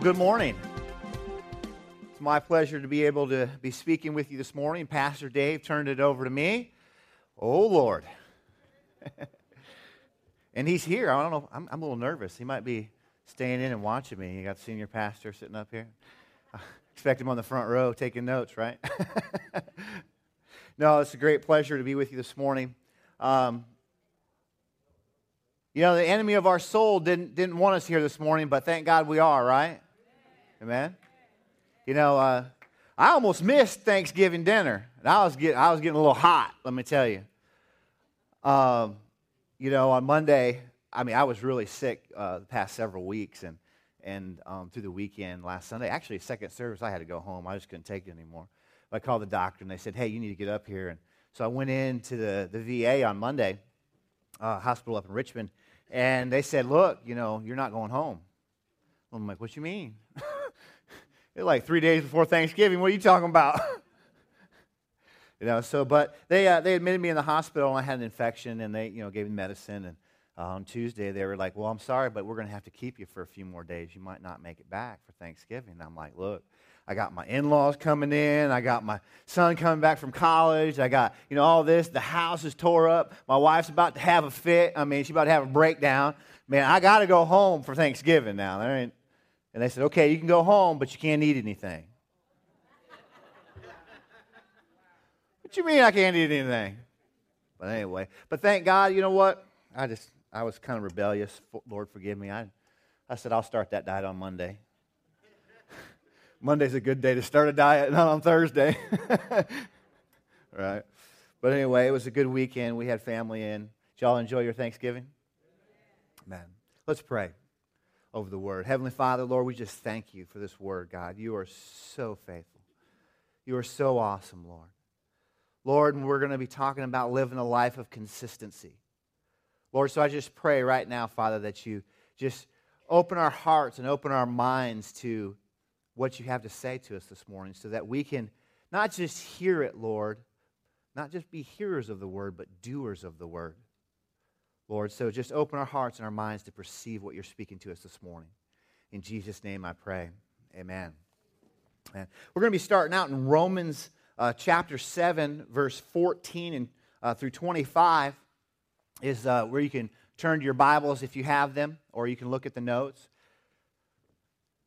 Well, good morning. It's my pleasure to be able to be speaking with you this morning. Pastor Dave turned it over to me. Oh, Lord. and he's here. I don't know. I'm, I'm, a little nervous. He might be staying in and watching me. You got the senior pastor sitting up here. I expect him on the front row taking notes, right? no, it's a great pleasure to be with you this morning. Um, you know, the enemy of our soul didn't, didn't want us here this morning, but thank God we are, right? Amen. You know, uh, I almost missed Thanksgiving dinner. And I was, get, I was getting a little hot, let me tell you. Um, you know, on Monday, I mean, I was really sick uh, the past several weeks, and, and um, through the weekend last Sunday, actually, second service, I had to go home. I just couldn't take it anymore. I called the doctor, and they said, hey, you need to get up here. And so I went into the, the VA on Monday, uh, hospital up in Richmond, and they said, Look, you know, you're not going home. I'm like, What you mean? it's like three days before Thanksgiving. What are you talking about? you know, so, but they, uh, they admitted me in the hospital and I had an infection and they, you know, gave me medicine. And uh, on Tuesday, they were like, Well, I'm sorry, but we're going to have to keep you for a few more days. You might not make it back for Thanksgiving. And I'm like, Look, I got my in laws coming in. I got my son coming back from college. I got, you know, all this. The house is tore up. My wife's about to have a fit. I mean, she's about to have a breakdown. Man, I got to go home for Thanksgiving now. And they said, okay, you can go home, but you can't eat anything. what you mean I can't eat anything? But anyway, but thank God, you know what? I just, I was kind of rebellious. Lord, forgive me. I, I said, I'll start that diet on Monday. Monday's a good day to start a diet, not on Thursday. right? But anyway, it was a good weekend. We had family in. Did y'all enjoy your Thanksgiving? Amen. Let's pray over the word. Heavenly Father, Lord, we just thank you for this word, God. You are so faithful. You are so awesome, Lord. Lord, and we're going to be talking about living a life of consistency. Lord, so I just pray right now, Father, that you just open our hearts and open our minds to what you have to say to us this morning so that we can not just hear it, Lord, not just be hearers of the word, but doers of the word. Lord, so just open our hearts and our minds to perceive what you're speaking to us this morning. In Jesus' name I pray. Amen. And we're going to be starting out in Romans uh, chapter 7, verse 14 and, uh, through 25, is uh, where you can turn to your Bibles if you have them, or you can look at the notes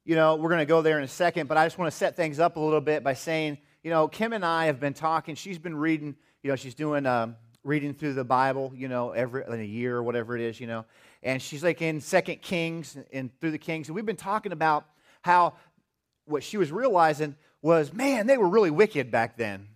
you know, we're going to go there in a second, but I just want to set things up a little bit by saying, you know, Kim and I have been talking. She's been reading, you know, she's doing um, reading through the Bible, you know, every in a year or whatever it is, you know, and she's like in Second Kings and through the Kings, and we've been talking about how what she was realizing was, man, they were really wicked back then.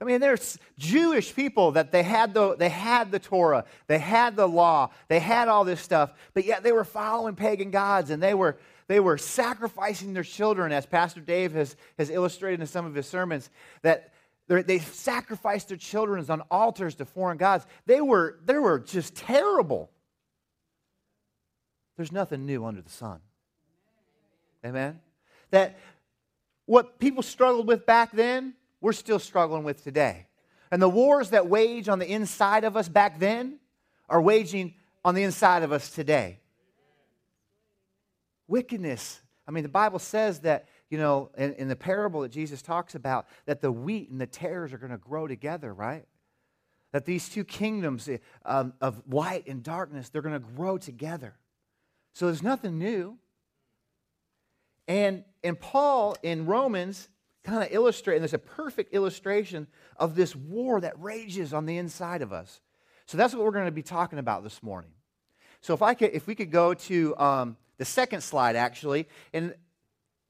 I mean, there's Jewish people that they had the they had the Torah, they had the law, they had all this stuff, but yet they were following pagan gods and they were they were sacrificing their children, as Pastor Dave has, has illustrated in some of his sermons, that they sacrificed their children on altars to foreign gods. They were, they were just terrible. There's nothing new under the sun. Amen? That what people struggled with back then, we're still struggling with today. And the wars that wage on the inside of us back then are waging on the inside of us today wickedness. I mean, the Bible says that, you know, in, in the parable that Jesus talks about, that the wheat and the tares are going to grow together, right? That these two kingdoms um, of light and darkness, they're going to grow together. So there's nothing new. And, and Paul in Romans kind of illustrate, and there's a perfect illustration of this war that rages on the inside of us. So that's what we're going to be talking about this morning. So if I could, if we could go to um, the second slide, actually. And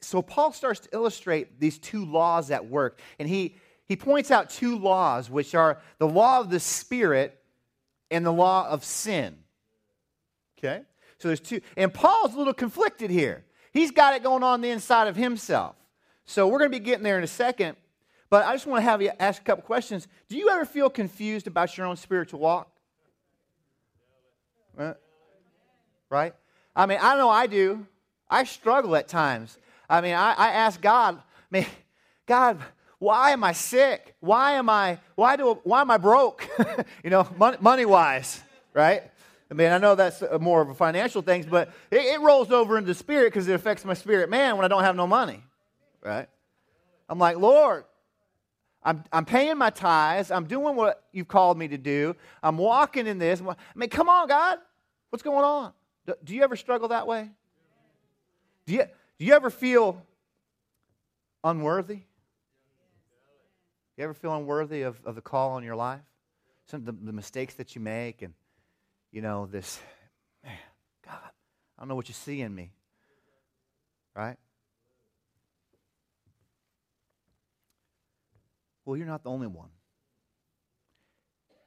so Paul starts to illustrate these two laws at work. And he, he points out two laws, which are the law of the Spirit and the law of sin. Okay? So there's two. And Paul's a little conflicted here. He's got it going on the inside of himself. So we're going to be getting there in a second. But I just want to have you ask a couple questions. Do you ever feel confused about your own spiritual walk? Right? I mean, I know I do. I struggle at times. I mean, I, I ask God, I mean, God, why am I sick? Why am I, why do, why am I broke? you know, money, money wise, right? I mean, I know that's more of a financial thing, but it, it rolls over into spirit because it affects my spirit man when I don't have no money, right? I'm like, Lord, I'm, I'm paying my tithes. I'm doing what you've called me to do. I'm walking in this. I mean, come on, God. What's going on? Do, do you ever struggle that way? Do you, do you ever feel unworthy? You ever feel unworthy of, of the call on your life? Some of the, the mistakes that you make and, you know, this, man, God, I don't know what you see in me. Right? Well, you're not the only one.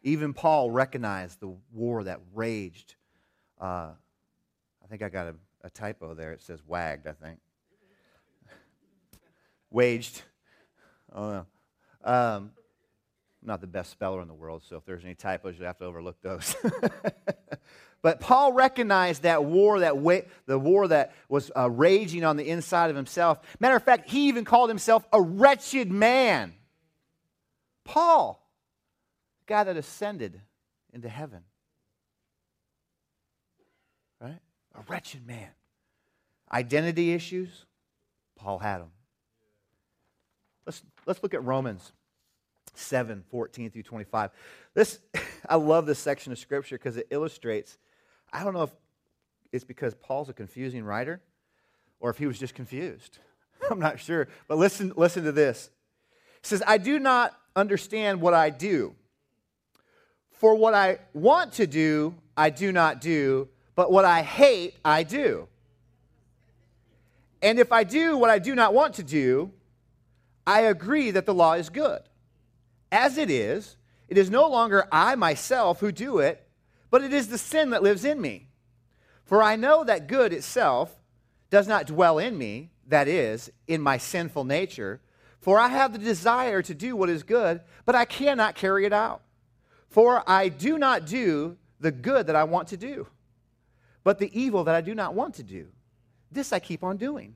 Even Paul recognized the war that raged. Uh, I think I got a, a typo there. It says wagged, I think. Waged. Oh, no. Um, not the best speller in the world, so if there's any typos, you have to overlook those. but Paul recognized that war, that wa- the war that was uh, raging on the inside of himself. Matter of fact, he even called himself a wretched man. Paul, the guy that ascended into heaven. Right? A wretched man. Identity issues, Paul had them. Let's, let's look at Romans 7 14 through 25. This, I love this section of scripture because it illustrates. I don't know if it's because Paul's a confusing writer or if he was just confused. I'm not sure. But listen, listen to this. It says, I do not understand what I do. For what I want to do, I do not do, but what I hate, I do. And if I do what I do not want to do, I agree that the law is good. As it is, it is no longer I myself who do it, but it is the sin that lives in me. For I know that good itself does not dwell in me, that is, in my sinful nature. For I have the desire to do what is good, but I cannot carry it out. For I do not do the good that I want to do, but the evil that I do not want to do. This I keep on doing.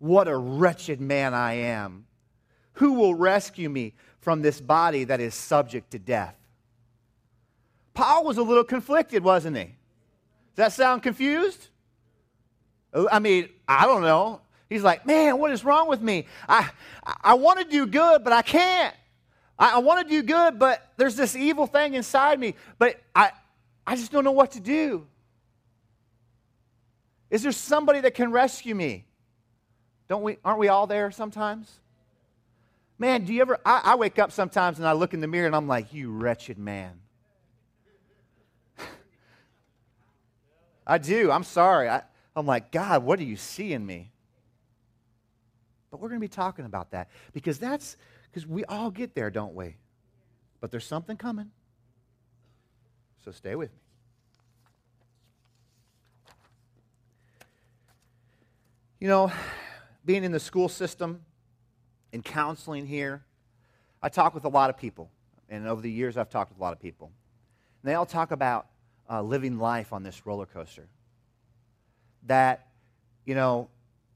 What a wretched man I am. Who will rescue me from this body that is subject to death? Paul was a little conflicted, wasn't he? Does that sound confused? Oh, I mean, I don't know. He's like, man, what is wrong with me? I, I want to do good, but I can't. I, I want to do good, but there's this evil thing inside me, but I, I just don't know what to do. Is there somebody that can rescue me? Don't we, aren't we all there sometimes? Man, do you ever, I, I wake up sometimes and I look in the mirror and I'm like, you wretched man. I do. I'm sorry. I, I'm like, God, what do you see in me? But we're going to be talking about that because that's because we all get there, don't we? But there's something coming. So stay with me. You know, being in the school system and counseling here, I talk with a lot of people. And over the years, I've talked with a lot of people. And they all talk about uh, living life on this roller coaster. That, you know,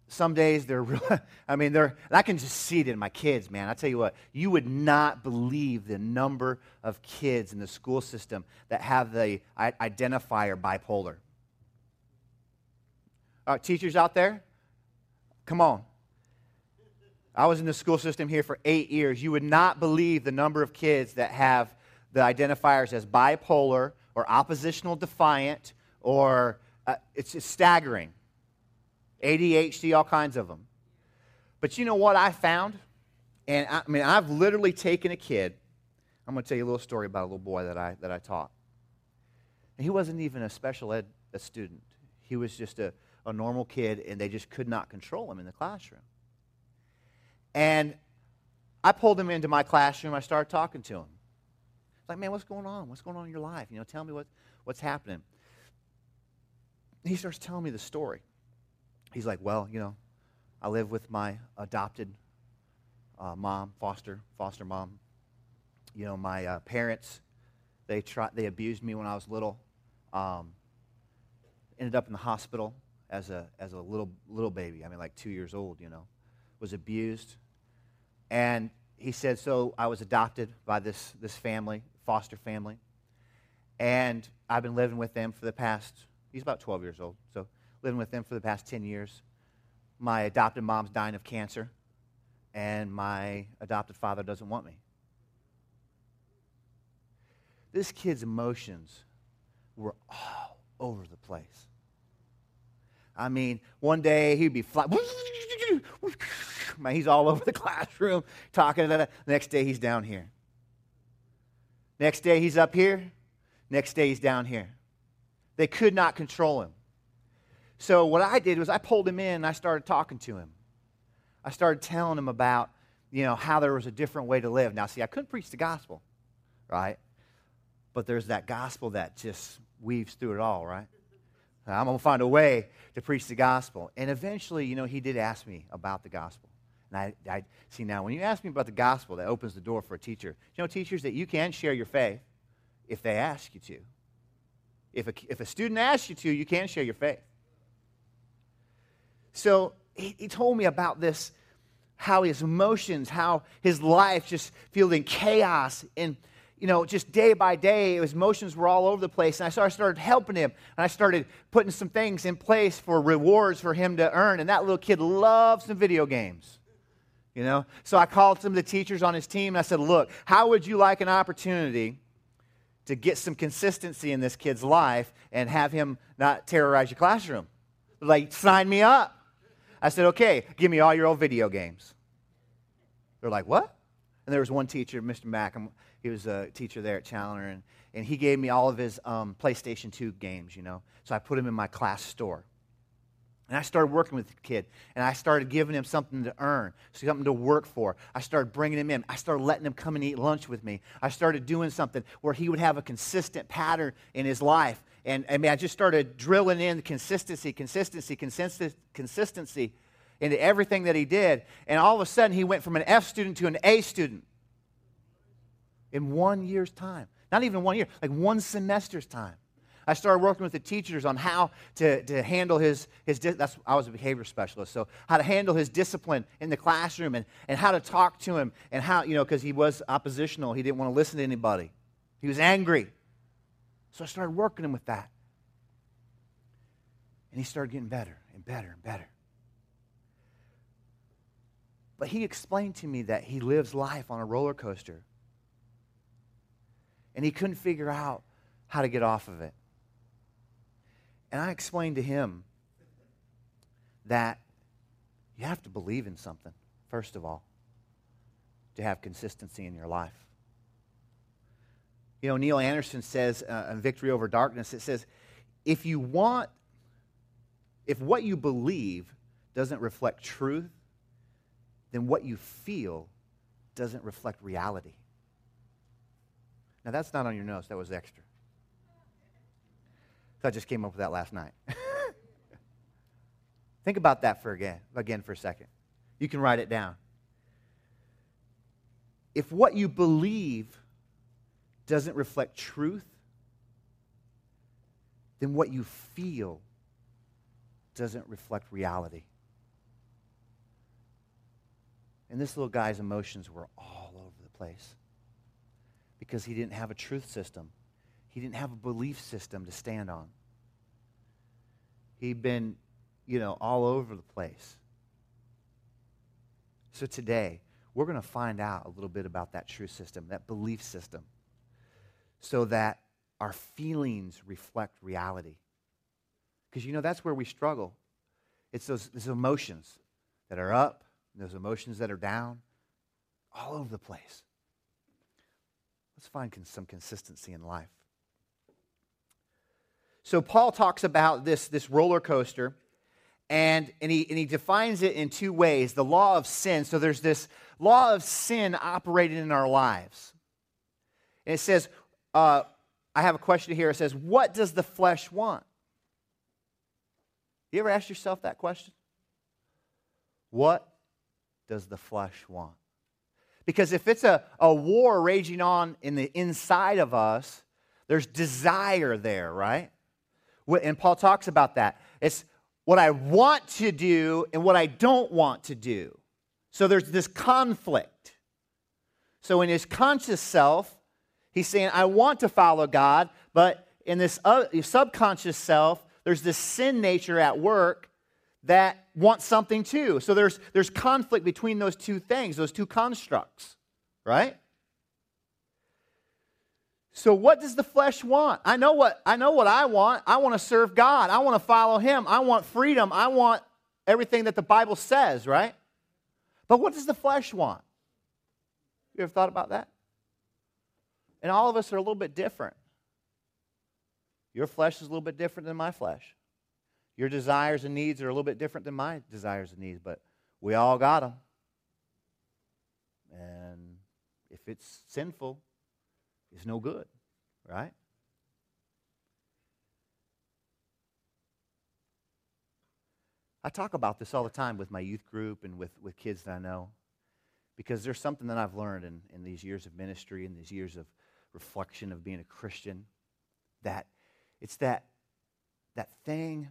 some days they're real, I mean, they're, I can just see it in my kids, man. I tell you what, you would not believe the number of kids in the school system that have the identifier bipolar. Uh, teachers out there, come on. I was in the school system here for eight years. You would not believe the number of kids that have the identifiers as bipolar or oppositional defiant, or uh, it's staggering. ADHD, all kinds of them. But you know what I found? And I, I mean, I've literally taken a kid. I'm going to tell you a little story about a little boy that I, that I taught. And he wasn't even a special ed a student, he was just a, a normal kid, and they just could not control him in the classroom. And I pulled him into my classroom. I started talking to him. Like, man, what's going on? What's going on in your life? You know, tell me what, What's happening? He starts telling me the story. He's like, Well, you know, I live with my adopted uh, mom, foster, foster mom. You know, my uh, parents, they, try, they abused me when I was little. Um, ended up in the hospital as a, as a little, little baby. I mean, like two years old, you know. Was abused. And he said, so I was adopted by this, this family, foster family. And I've been living with them for the past, he's about 12 years old, so living with them for the past 10 years. My adopted mom's dying of cancer, and my adopted father doesn't want me. This kid's emotions were all over the place. I mean, one day he'd be flying. Man, he's all over the classroom talking. The next day he's down here. Next day he's up here. Next day he's down here. They could not control him. So what I did was I pulled him in and I started talking to him. I started telling him about, you know, how there was a different way to live. Now, see, I couldn't preach the gospel, right? But there's that gospel that just weaves through it all, right? I'm going to find a way to preach the gospel. And eventually, you know, he did ask me about the gospel. And I, I see now, when you ask me about the gospel, that opens the door for a teacher. You know, teachers, that you can share your faith if they ask you to. If a, if a student asks you to, you can share your faith. So he, he told me about this, how his emotions, how his life just filled in chaos and you know, just day by day, his emotions were all over the place. And I started, helping him. And I started putting some things in place for rewards for him to earn. And that little kid loves some video games. You know? So I called some of the teachers on his team and I said, Look, how would you like an opportunity to get some consistency in this kid's life and have him not terrorize your classroom? Like, sign me up. I said, Okay, give me all your old video games. They're like, What? And there was one teacher, Mr. Mack, he was a teacher there at Challoner, and, and he gave me all of his um, PlayStation 2 games, you know. So I put him in my class store. And I started working with the kid, and I started giving him something to earn, something to work for. I started bringing him in. I started letting him come and eat lunch with me. I started doing something where he would have a consistent pattern in his life. And I mean, I just started drilling in consistency, consistency, consistency, consistency into everything that he did. And all of a sudden, he went from an F student to an A student in one year's time. Not even one year, like one semester's time. I started working with the teachers on how to, to handle his, his that's, I was a behavior specialist, so how to handle his discipline in the classroom and, and how to talk to him and how, you know, because he was oppositional. He didn't want to listen to anybody. He was angry. So I started working him with that. And he started getting better and better and better. But he explained to me that he lives life on a roller coaster and he couldn't figure out how to get off of it. And I explained to him that you have to believe in something, first of all, to have consistency in your life. You know, Neil Anderson says uh, in Victory Over Darkness, it says, if you want, if what you believe doesn't reflect truth, then what you feel doesn't reflect reality. Now, that's not on your notes, that was extra. So I just came up with that last night. Think about that for again, again for a second. You can write it down. If what you believe doesn't reflect truth, then what you feel doesn't reflect reality. And this little guy's emotions were all over the place because he didn't have a truth system. He didn't have a belief system to stand on. He'd been, you know, all over the place. So today, we're going to find out a little bit about that truth system, that belief system, so that our feelings reflect reality. Because, you know, that's where we struggle. It's those, those emotions that are up, those emotions that are down, all over the place. Let's find some consistency in life. So Paul talks about this, this roller coaster, and, and, he, and he defines it in two ways the law of sin. So there's this law of sin operating in our lives. And it says, uh, I have a question here. It says, What does the flesh want? You ever ask yourself that question? What does the flesh want? Because if it's a, a war raging on in the inside of us, there's desire there, right? And Paul talks about that. It's what I want to do and what I don't want to do. So there's this conflict. So in his conscious self, he's saying, I want to follow God, but in this uh, subconscious self, there's this sin nature at work that wants something too. So there's, there's conflict between those two things, those two constructs, right? So what does the flesh want? I know what I know what I want. I want to serve God. I want to follow him. I want freedom. I want everything that the Bible says, right? But what does the flesh want? You ever thought about that? And all of us are a little bit different. Your flesh is a little bit different than my flesh. Your desires and needs are a little bit different than my desires and needs, but we all got them. And if it's sinful, it's no good, right? I talk about this all the time with my youth group and with, with kids that I know because there's something that I've learned in, in these years of ministry and these years of reflection of being a Christian that it's that, that thing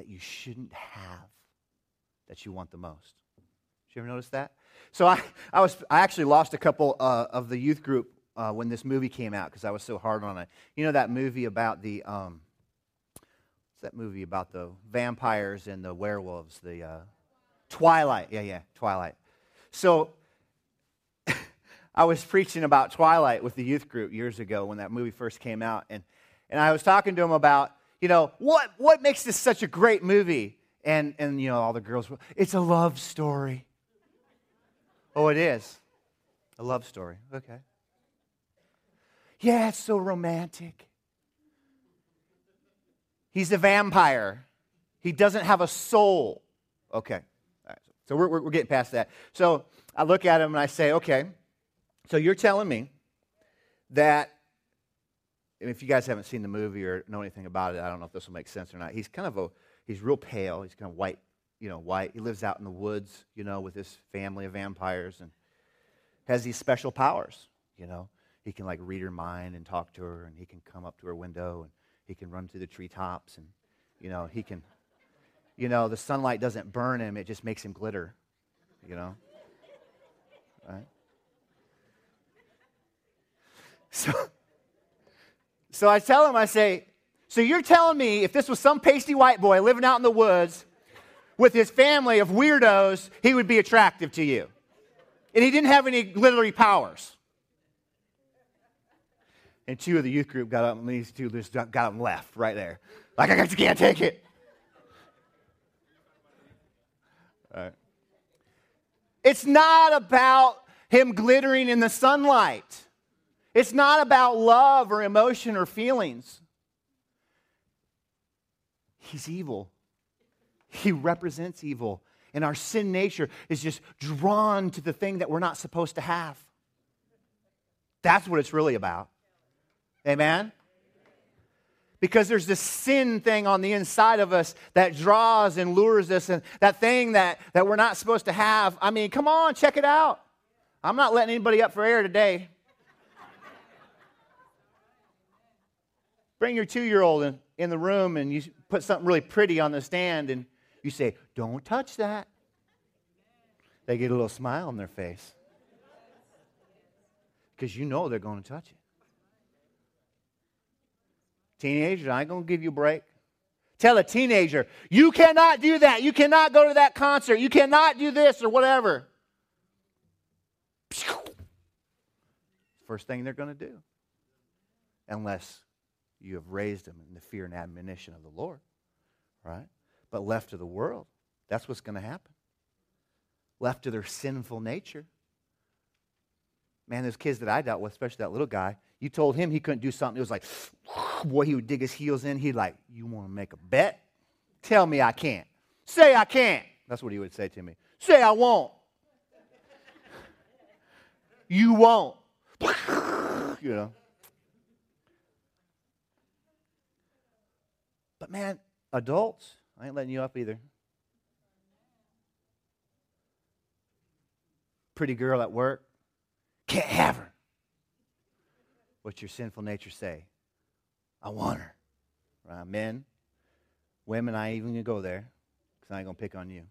that you shouldn't have that you want the most. Did you ever notice that? So I, I, was, I actually lost a couple uh, of the youth group uh, when this movie came out because I was so hard on it. You know that movie about the, um, what's that movie about the vampires and the werewolves? The uh, Twilight. Yeah, yeah, Twilight. So I was preaching about Twilight with the youth group years ago when that movie first came out. And, and I was talking to them about, you know, what, what makes this such a great movie? And, and, you know, all the girls, it's a love story. Oh, it is? A love story. Okay. Yeah, it's so romantic. He's a vampire. He doesn't have a soul. Okay. So we're, we're getting past that. So I look at him and I say, okay, so you're telling me that, if you guys haven't seen the movie or know anything about it, I don't know if this will make sense or not. He's kind of a, he's real pale. He's kind of white, you know, white. He lives out in the woods, you know, with his family of vampires and has these special powers, you know. He can like read her mind and talk to her and he can come up to her window and he can run through the treetops and, you know, he can, you know, the sunlight doesn't burn him, it just makes him glitter, you know. Right? So, so I tell him, I say, so you're telling me if this was some pasty white boy living out in the woods with his family of weirdos, he would be attractive to you. And he didn't have any glittery powers. And two of the youth group got up, and these two just got up and left right there. Like, I just can't take it. It's not about him glittering in the sunlight. It's not about love or emotion or feelings. He's evil. He represents evil. And our sin nature is just drawn to the thing that we're not supposed to have. That's what it's really about. Amen? Because there's this sin thing on the inside of us that draws and lures us, and that thing that, that we're not supposed to have. I mean, come on, check it out. I'm not letting anybody up for air today. Bring your two year old in, in the room and you put something really pretty on the stand and you say, Don't touch that. They get a little smile on their face because you know they're going to touch it. Teenagers, I ain't going to give you a break. Tell a teenager, you cannot do that. You cannot go to that concert. You cannot do this or whatever. First thing they're going to do. Unless you have raised them in the fear and admonition of the Lord, right? But left to the world, that's what's going to happen. Left to their sinful nature. Man, those kids that I dealt with, especially that little guy, you told him he couldn't do something. It was like, boy, he would dig his heels in. He'd like, you want to make a bet? Tell me I can't. Say I can't. That's what he would say to me. Say I won't. you won't. you know. But man, adults, I ain't letting you up either. Pretty girl at work, can't have her. What's your sinful nature say? I want her. Right? Men, women, I ain't even gonna go there because I ain't gonna pick on you.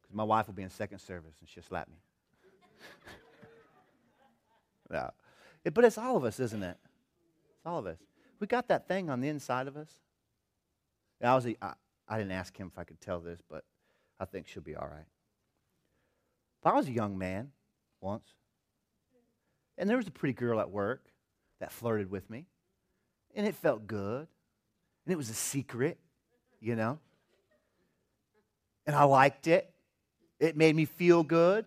Because my wife will be in second service and she'll slap me. no. It, but it's all of us, isn't it? It's all of us. We got that thing on the inside of us. I, was, I, I didn't ask him if I could tell this, but I think she'll be all right. If I was a young man once, and there was a pretty girl at work that flirted with me, and it felt good, and it was a secret, you know, and I liked it. It made me feel good.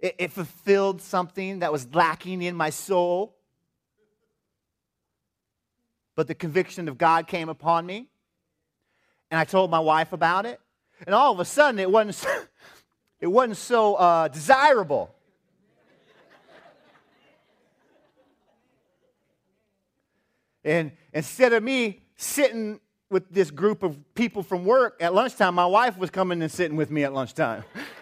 It, it fulfilled something that was lacking in my soul. But the conviction of God came upon me, and I told my wife about it, and all of a sudden it wasn't so, it wasn't so uh, desirable. And instead of me sitting with this group of people from work at lunchtime, my wife was coming and sitting with me at lunchtime.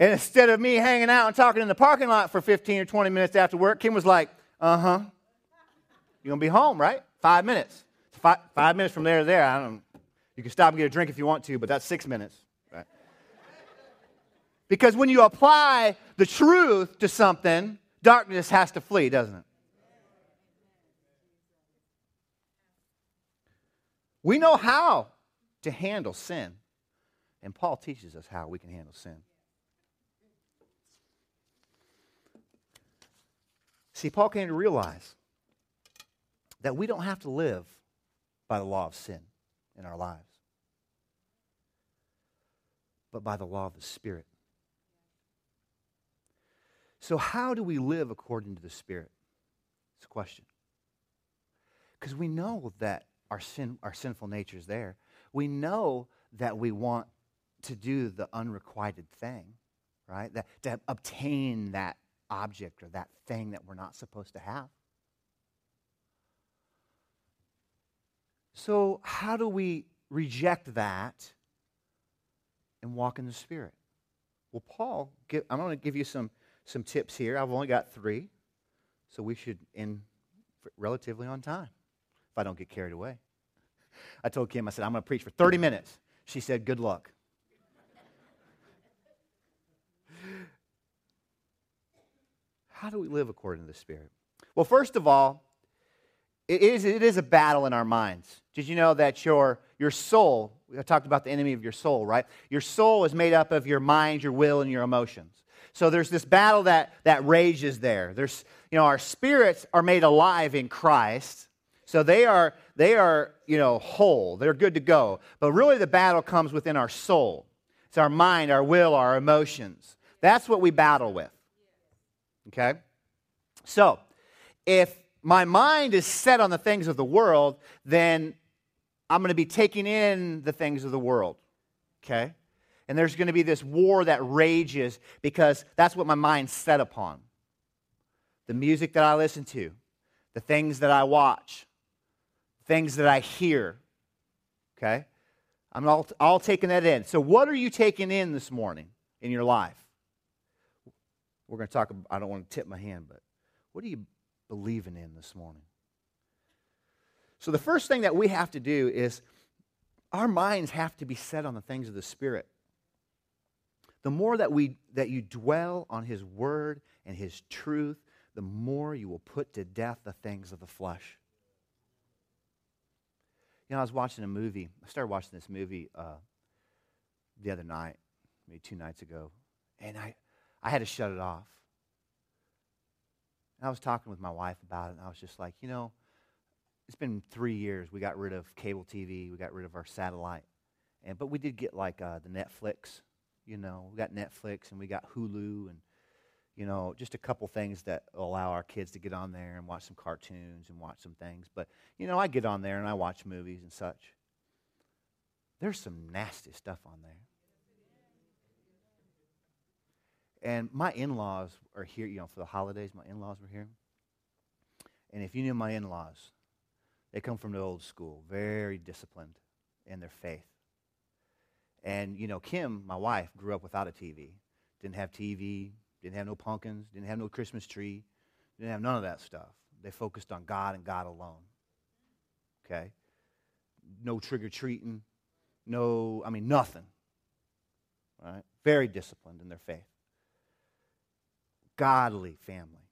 And instead of me hanging out and talking in the parking lot for 15 or 20 minutes after work, Kim was like, uh huh. You're going to be home, right? Five minutes. Five, five, minutes from there to there. I don't, you can stop and get a drink if you want to, but that's six minutes. Right? Because when you apply the truth to something, darkness has to flee, doesn't it? We know how to handle sin, and Paul teaches us how we can handle sin. See, Paul came to realize that we don't have to live by the law of sin in our lives, but by the law of the Spirit. So, how do we live according to the Spirit? It's a question. Because we know that our, sin, our sinful nature is there. We know that we want to do the unrequited thing, right? That, to obtain that object or that thing that we're not supposed to have. So, how do we reject that and walk in the Spirit? Well, Paul, give, I'm going to give you some, some tips here. I've only got three, so we should end relatively on time if I don't get carried away. I told Kim, I said, I'm going to preach for 30 minutes. She said, Good luck. How do we live according to the Spirit? Well, first of all, it is, it is a battle in our minds. Did you know that your, your soul, I talked about the enemy of your soul, right? Your soul is made up of your mind, your will, and your emotions. So there's this battle that, that rages there. There's, you know, our spirits are made alive in Christ. So they are, they are, you know, whole. They're good to go. But really the battle comes within our soul. It's our mind, our will, our emotions. That's what we battle with. Okay? So, if my mind is set on the things of the world, then I'm going to be taking in the things of the world. Okay? And there's going to be this war that rages because that's what my mind's set upon. The music that I listen to, the things that I watch, things that I hear. Okay? I'm all, all taking that in. So, what are you taking in this morning in your life? We're going to talk, about I don't want to tip my hand, but what are you believing in this morning? So, the first thing that we have to do is our minds have to be set on the things of the Spirit. The more that, we, that you dwell on His Word and His truth, the more you will put to death the things of the flesh. You know, I was watching a movie. I started watching this movie uh, the other night, maybe two nights ago, and I, I had to shut it off. And I was talking with my wife about it, and I was just like, you know, it's been three years. We got rid of cable TV, we got rid of our satellite, and but we did get like uh, the Netflix. You know, we got Netflix and we got Hulu and you know just a couple things that allow our kids to get on there and watch some cartoons and watch some things. But you know, I get on there and I watch movies and such. There's some nasty stuff on there. And my in laws are here, you know, for the holidays. My in laws were here. And if you knew my in laws, they come from the old school, very disciplined in their faith. And, you know, Kim, my wife, grew up without a TV. Didn't have TV, didn't have no pumpkins, didn't have no Christmas tree, didn't have none of that stuff. They focused on God and God alone. Okay? No trick or treating, no, I mean, nothing. Right? Very disciplined in their faith. Godly family.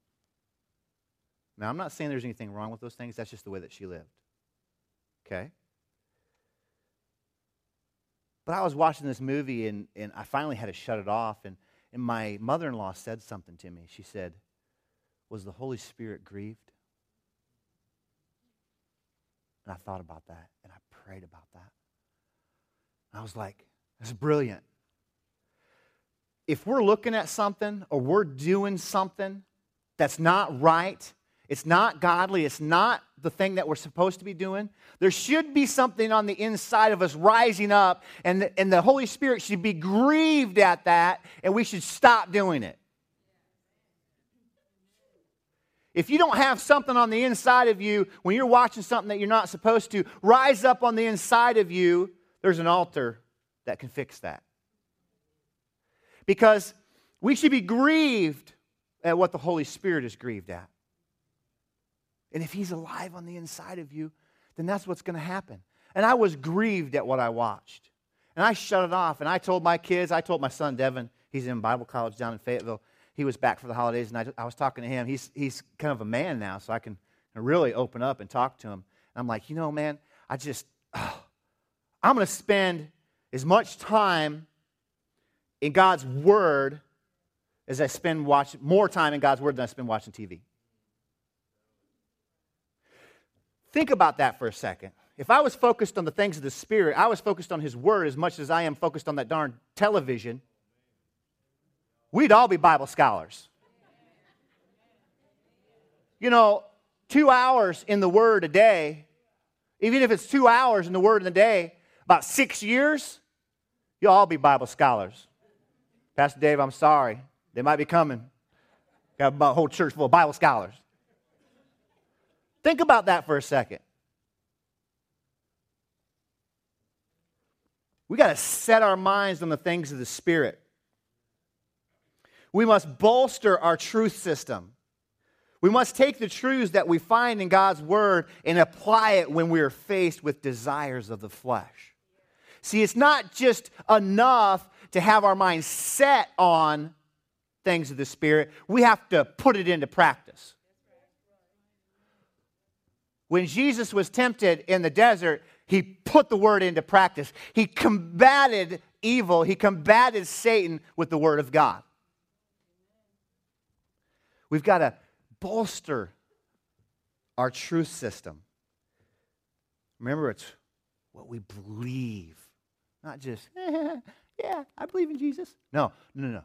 Now, I'm not saying there's anything wrong with those things. That's just the way that she lived. Okay? But I was watching this movie and, and I finally had to shut it off. And, and my mother in law said something to me. She said, Was the Holy Spirit grieved? And I thought about that and I prayed about that. And I was like, That's brilliant. If we're looking at something or we're doing something that's not right, it's not godly. It's not the thing that we're supposed to be doing. There should be something on the inside of us rising up, and the, and the Holy Spirit should be grieved at that, and we should stop doing it. If you don't have something on the inside of you when you're watching something that you're not supposed to rise up on the inside of you, there's an altar that can fix that. Because we should be grieved at what the Holy Spirit is grieved at. And if he's alive on the inside of you, then that's what's going to happen. And I was grieved at what I watched. And I shut it off. And I told my kids, I told my son Devin, he's in Bible college down in Fayetteville. He was back for the holidays, and I, I was talking to him. He's, he's kind of a man now, so I can really open up and talk to him. And I'm like, you know, man, I just, oh, I'm going to spend as much time in God's Word as I spend watching, more time in God's Word than I spend watching TV. Think about that for a second. If I was focused on the things of the Spirit, I was focused on His Word as much as I am focused on that darn television, we'd all be Bible scholars. You know, two hours in the Word a day, even if it's two hours in the Word in a day, about six years, you'll all be Bible scholars. Pastor Dave, I'm sorry. They might be coming. Got a whole church full of Bible scholars. Think about that for a second. We got to set our minds on the things of the Spirit. We must bolster our truth system. We must take the truths that we find in God's Word and apply it when we are faced with desires of the flesh. See, it's not just enough to have our minds set on things of the Spirit, we have to put it into practice. When Jesus was tempted in the desert, he put the word into practice. He combated evil, he combated Satan with the word of God. We've got to bolster our truth system. Remember, it's what we believe, not just, yeah, I believe in Jesus. No, no, no.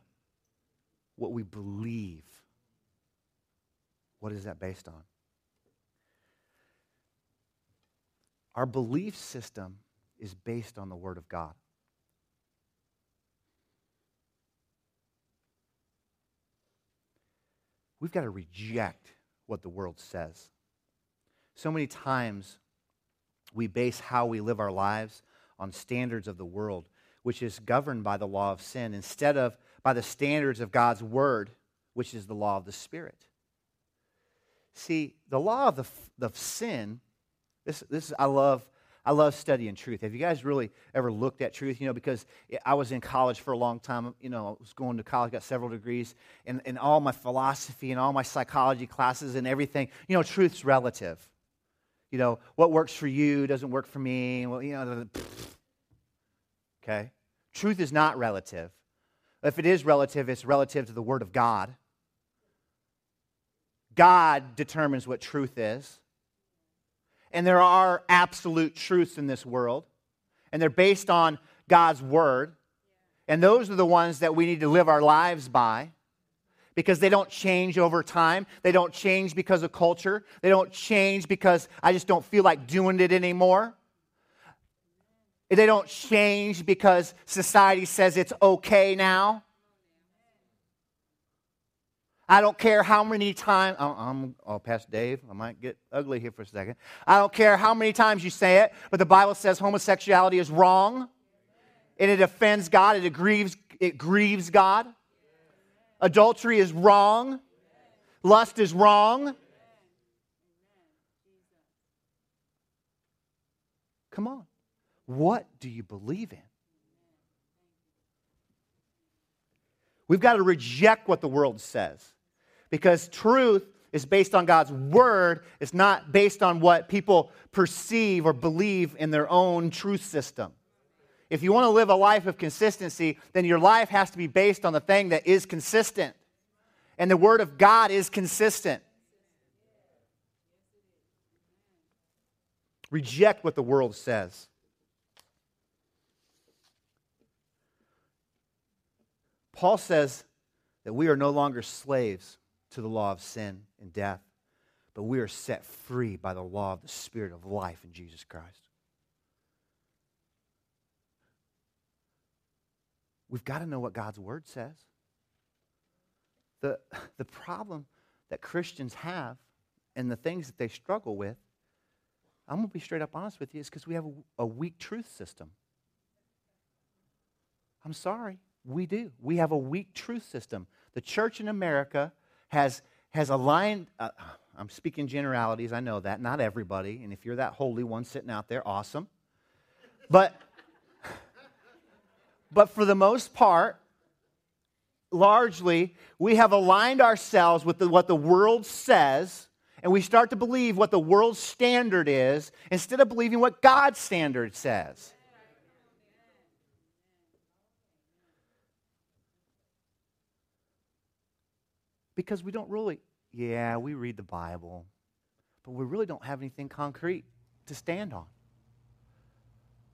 What we believe. What is that based on? Our belief system is based on the Word of God. We've got to reject what the world says. So many times we base how we live our lives on standards of the world, which is governed by the law of sin, instead of by the standards of God's Word, which is the law of the Spirit. See, the law of the, the sin this, this I love. I love studying truth. Have you guys really ever looked at truth? You know, because I was in college for a long time. You know, I was going to college, got several degrees, and, and all my philosophy and all my psychology classes and everything. You know, truth's relative. You know, what works for you doesn't work for me. Well, you know, okay. Truth is not relative. If it is relative, it's relative to the Word of God. God determines what truth is and there are absolute truths in this world, and they're based on God's word. And those are the ones that we need to live our lives by because they don't change over time. They don't change because of culture. They don't change because I just don't feel like doing it anymore. They don't change because society says it's okay now. I don't care how many times, I'm, I'll oh, pass Dave. I might get ugly here for a second. I don't care how many times you say it, but the Bible says homosexuality is wrong and it offends God, it grieves, it grieves God. Adultery is wrong, lust is wrong. Come on. What do you believe in? We've got to reject what the world says because truth is based on God's word. It's not based on what people perceive or believe in their own truth system. If you want to live a life of consistency, then your life has to be based on the thing that is consistent. And the word of God is consistent. Reject what the world says. Paul says that we are no longer slaves to the law of sin and death, but we are set free by the law of the Spirit of life in Jesus Christ. We've got to know what God's Word says. The, the problem that Christians have and the things that they struggle with, I'm going to be straight up honest with you, is because we have a, a weak truth system. I'm sorry. We do. We have a weak truth system. The church in America has, has aligned, uh, I'm speaking generalities, I know that, not everybody. And if you're that holy one sitting out there, awesome. But, but for the most part, largely, we have aligned ourselves with the, what the world says, and we start to believe what the world's standard is instead of believing what God's standard says. Because we don't really, yeah, we read the Bible, but we really don't have anything concrete to stand on.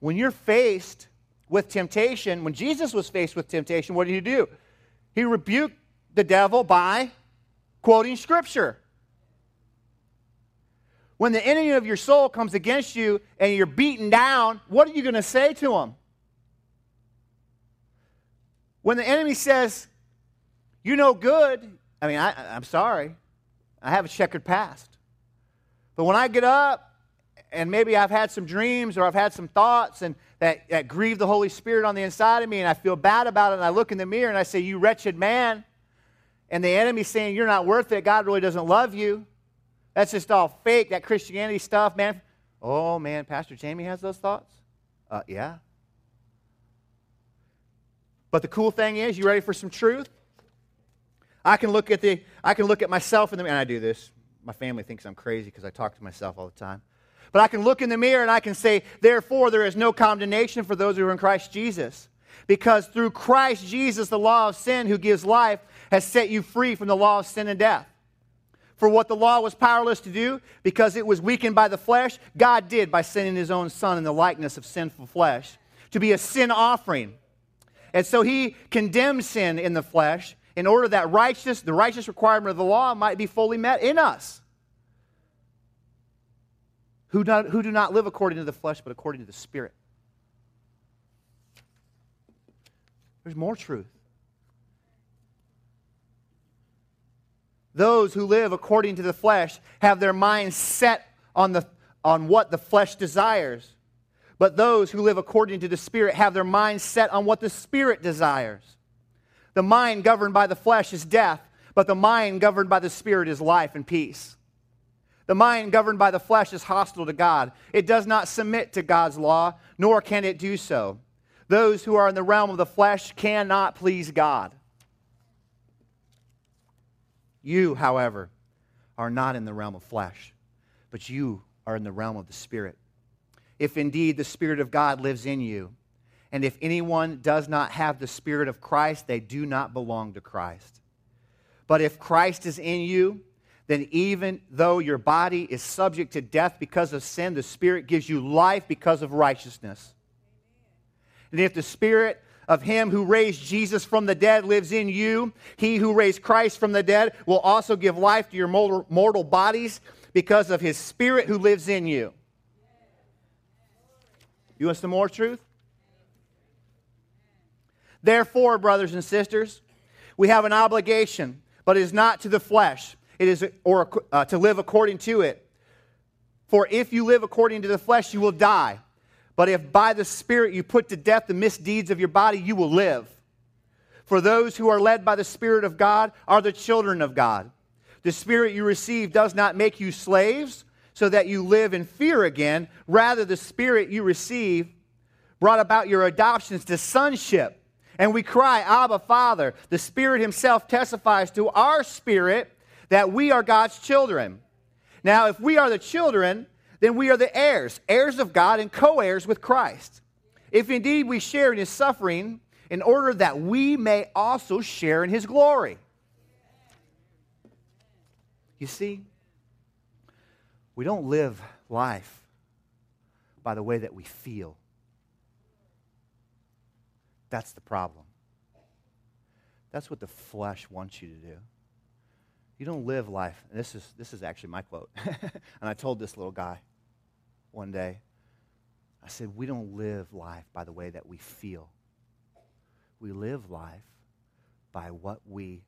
When you're faced with temptation, when Jesus was faced with temptation, what did he do? He rebuked the devil by quoting Scripture. When the enemy of your soul comes against you and you're beaten down, what are you going to say to him? When the enemy says, You know good, I mean, I, I'm sorry. I have a checkered past. But when I get up and maybe I've had some dreams or I've had some thoughts and that, that grieve the Holy Spirit on the inside of me and I feel bad about it and I look in the mirror and I say, You wretched man. And the enemy's saying, You're not worth it. God really doesn't love you. That's just all fake, that Christianity stuff, man. Oh, man, Pastor Jamie has those thoughts? Uh, yeah. But the cool thing is, you ready for some truth? I can look at the I can look at myself in the mirror, and I do this. My family thinks I'm crazy because I talk to myself all the time. But I can look in the mirror and I can say, therefore, there is no condemnation for those who are in Christ Jesus. Because through Christ Jesus, the law of sin who gives life has set you free from the law of sin and death. For what the law was powerless to do, because it was weakened by the flesh, God did by sending his own Son in the likeness of sinful flesh to be a sin offering. And so he condemned sin in the flesh in order that righteous, the righteous requirement of the law might be fully met in us. Who, not, who do not live according to the flesh, but according to the Spirit. There's more truth. Those who live according to the flesh have their minds set on, the, on what the flesh desires. But those who live according to the Spirit have their minds set on what the Spirit desires. The mind governed by the flesh is death, but the mind governed by the Spirit is life and peace. The mind governed by the flesh is hostile to God. It does not submit to God's law, nor can it do so. Those who are in the realm of the flesh cannot please God. You, however, are not in the realm of flesh, but you are in the realm of the Spirit. If indeed the Spirit of God lives in you, and if anyone does not have the Spirit of Christ, they do not belong to Christ. But if Christ is in you, then even though your body is subject to death because of sin, the Spirit gives you life because of righteousness. And if the Spirit of Him who raised Jesus from the dead lives in you, He who raised Christ from the dead will also give life to your mortal bodies because of His Spirit who lives in you. You want some more truth? Therefore, brothers and sisters, we have an obligation, but it is not to the flesh. It is or uh, to live according to it. For if you live according to the flesh, you will die. But if by the Spirit you put to death the misdeeds of your body, you will live. For those who are led by the Spirit of God are the children of God. The Spirit you receive does not make you slaves so that you live in fear again. Rather, the Spirit you receive brought about your adoptions to sonship. And we cry, Abba, Father. The Spirit Himself testifies to our spirit that we are God's children. Now, if we are the children, then we are the heirs, heirs of God and co heirs with Christ. If indeed we share in his suffering, in order that we may also share in his glory. You see, we don't live life by the way that we feel. That's the problem. That's what the flesh wants you to do. You don't live life. And this is, this is actually my quote. and I told this little guy one day, I said, We don't live life by the way that we feel. We live life by what we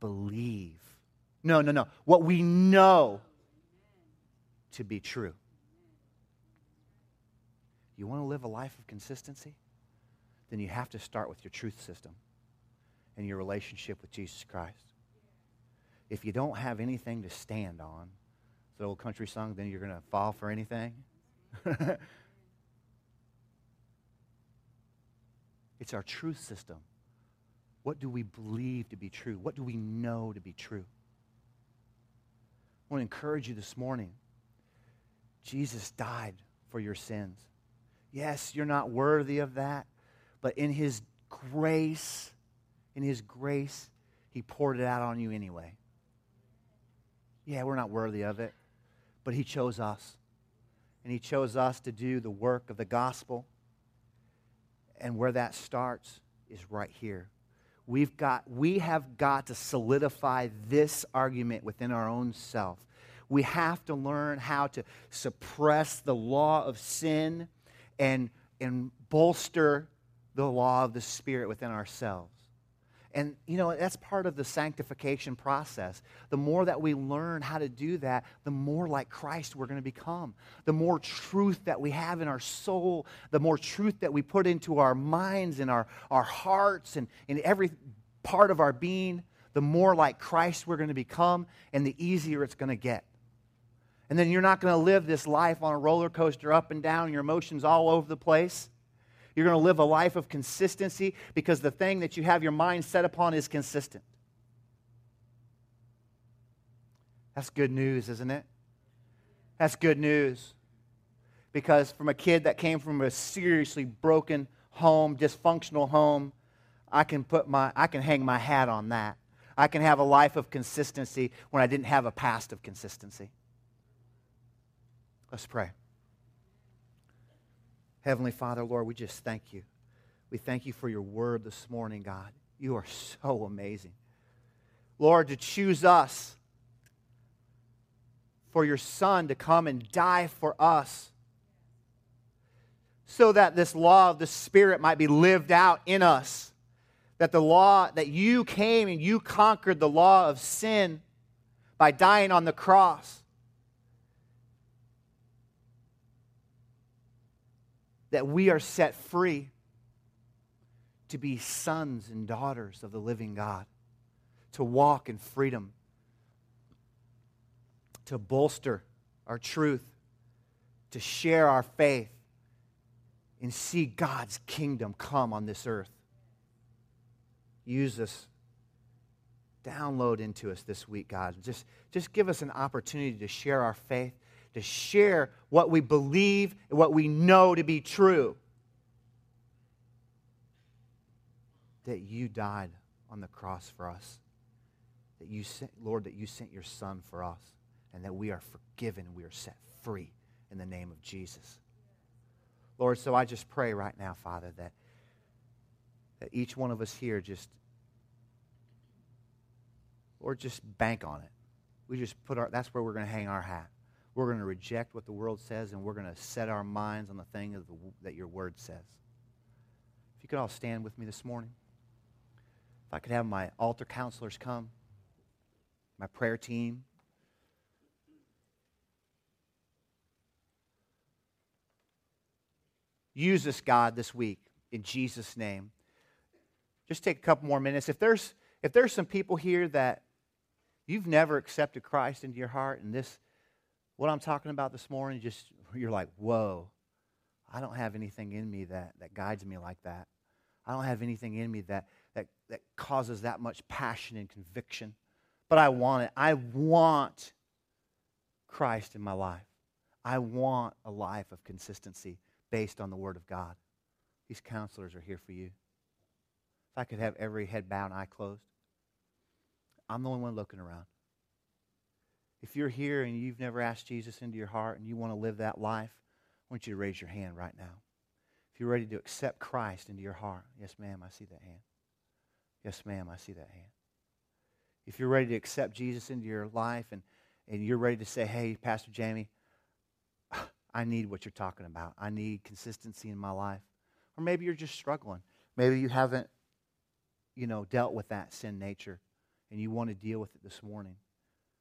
believe. No, no, no. What we know to be true. You want to live a life of consistency? Then you have to start with your truth system and your relationship with Jesus Christ if you don't have anything to stand on, the old country song, then you're going to fall for anything. it's our truth system. What do we believe to be true? What do we know to be true? I want to encourage you this morning. Jesus died for your sins. Yes, you're not worthy of that, but in His grace, in His grace, He poured it out on you anyway. Yeah, we're not worthy of it, but He chose us. And He chose us to do the work of the gospel. And where that starts is right here. We've got, we have got to solidify this argument within our own self. We have to learn how to suppress the law of sin and, and bolster the law of the Spirit within ourselves. And, you know, that's part of the sanctification process. The more that we learn how to do that, the more like Christ we're going to become. The more truth that we have in our soul, the more truth that we put into our minds and our, our hearts and in every part of our being, the more like Christ we're going to become and the easier it's going to get. And then you're not going to live this life on a roller coaster up and down, your emotions all over the place. You're going to live a life of consistency because the thing that you have your mind set upon is consistent. That's good news, isn't it? That's good news. Because from a kid that came from a seriously broken home, dysfunctional home, I can put my I can hang my hat on that. I can have a life of consistency when I didn't have a past of consistency. Let's pray. Heavenly Father, Lord, we just thank you. We thank you for your word this morning, God. You are so amazing. Lord, to choose us, for your Son to come and die for us, so that this law of the Spirit might be lived out in us. That the law, that you came and you conquered the law of sin by dying on the cross. That we are set free to be sons and daughters of the living God, to walk in freedom, to bolster our truth, to share our faith, and see God's kingdom come on this earth. Use us. Download into us this week, God. Just, just give us an opportunity to share our faith to share what we believe and what we know to be true. That you died on the cross for us. That you sent, Lord, that you sent your Son for us. And that we are forgiven, we are set free in the name of Jesus. Lord, so I just pray right now, Father, that, that each one of us here just, Lord, just bank on it. We just put our, that's where we're going to hang our hat. We're going to reject what the world says and we're going to set our minds on the thing the, that your word says. If you could all stand with me this morning. If I could have my altar counselors come. my prayer team. Use this, God, this week in Jesus' name. Just take a couple more minutes. If there's if there's some people here that you've never accepted Christ into your heart, and this what I'm talking about this morning, just you're like, whoa, I don't have anything in me that, that guides me like that. I don't have anything in me that, that, that causes that much passion and conviction. But I want it. I want Christ in my life. I want a life of consistency based on the Word of God. These counselors are here for you. If I could have every head bowed and eye closed, I'm the only one looking around. If you're here and you've never asked Jesus into your heart and you want to live that life, I want you to raise your hand right now. If you're ready to accept Christ into your heart, yes, ma'am, I see that hand. Yes, ma'am, I see that hand. If you're ready to accept Jesus into your life and, and you're ready to say, hey, Pastor Jamie, I need what you're talking about. I need consistency in my life. Or maybe you're just struggling. Maybe you haven't, you know, dealt with that sin nature and you want to deal with it this morning.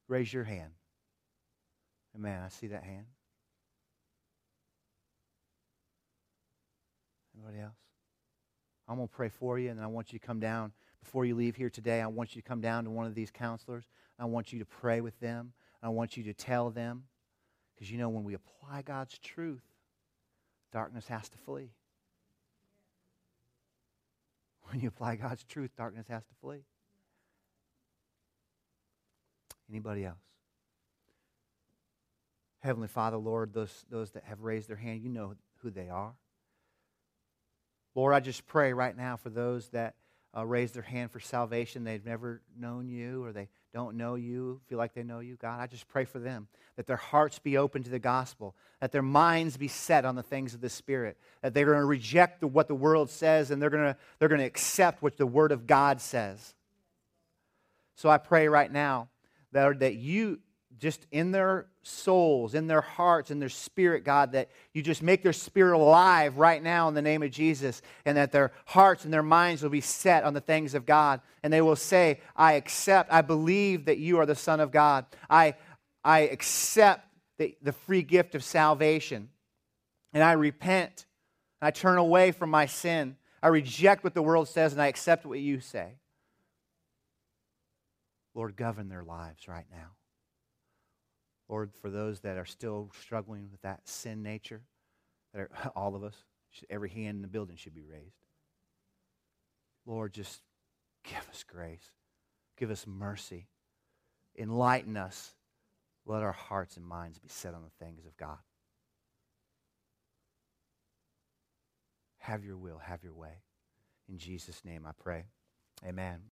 Raise your hand. Amen. I see that hand. Anybody else? I'm going to pray for you, and I want you to come down. Before you leave here today, I want you to come down to one of these counselors. I want you to pray with them. I want you to tell them. Because you know, when we apply God's truth, darkness has to flee. When you apply God's truth, darkness has to flee. Anybody else? Heavenly Father, Lord, those, those that have raised their hand, you know who they are. Lord, I just pray right now for those that uh, raise their hand for salvation. They've never known you or they don't know you, feel like they know you. God, I just pray for them that their hearts be open to the gospel, that their minds be set on the things of the Spirit, that they're going to reject the, what the world says and they're going to, they're going to accept what the Word of God says. So I pray right now that, that you, just in their souls, in their hearts, in their spirit, God, that you just make their spirit alive right now in the name of Jesus, and that their hearts and their minds will be set on the things of God. And they will say, I accept, I believe that you are the Son of God. I, I accept the, the free gift of salvation. And I repent. And I turn away from my sin. I reject what the world says, and I accept what you say. Lord, govern their lives right now. Lord, for those that are still struggling with that sin nature, that are, all of us, every hand in the building should be raised. Lord, just give us grace. Give us mercy. Enlighten us. Let our hearts and minds be set on the things of God. Have your will, have your way. In Jesus' name I pray. Amen.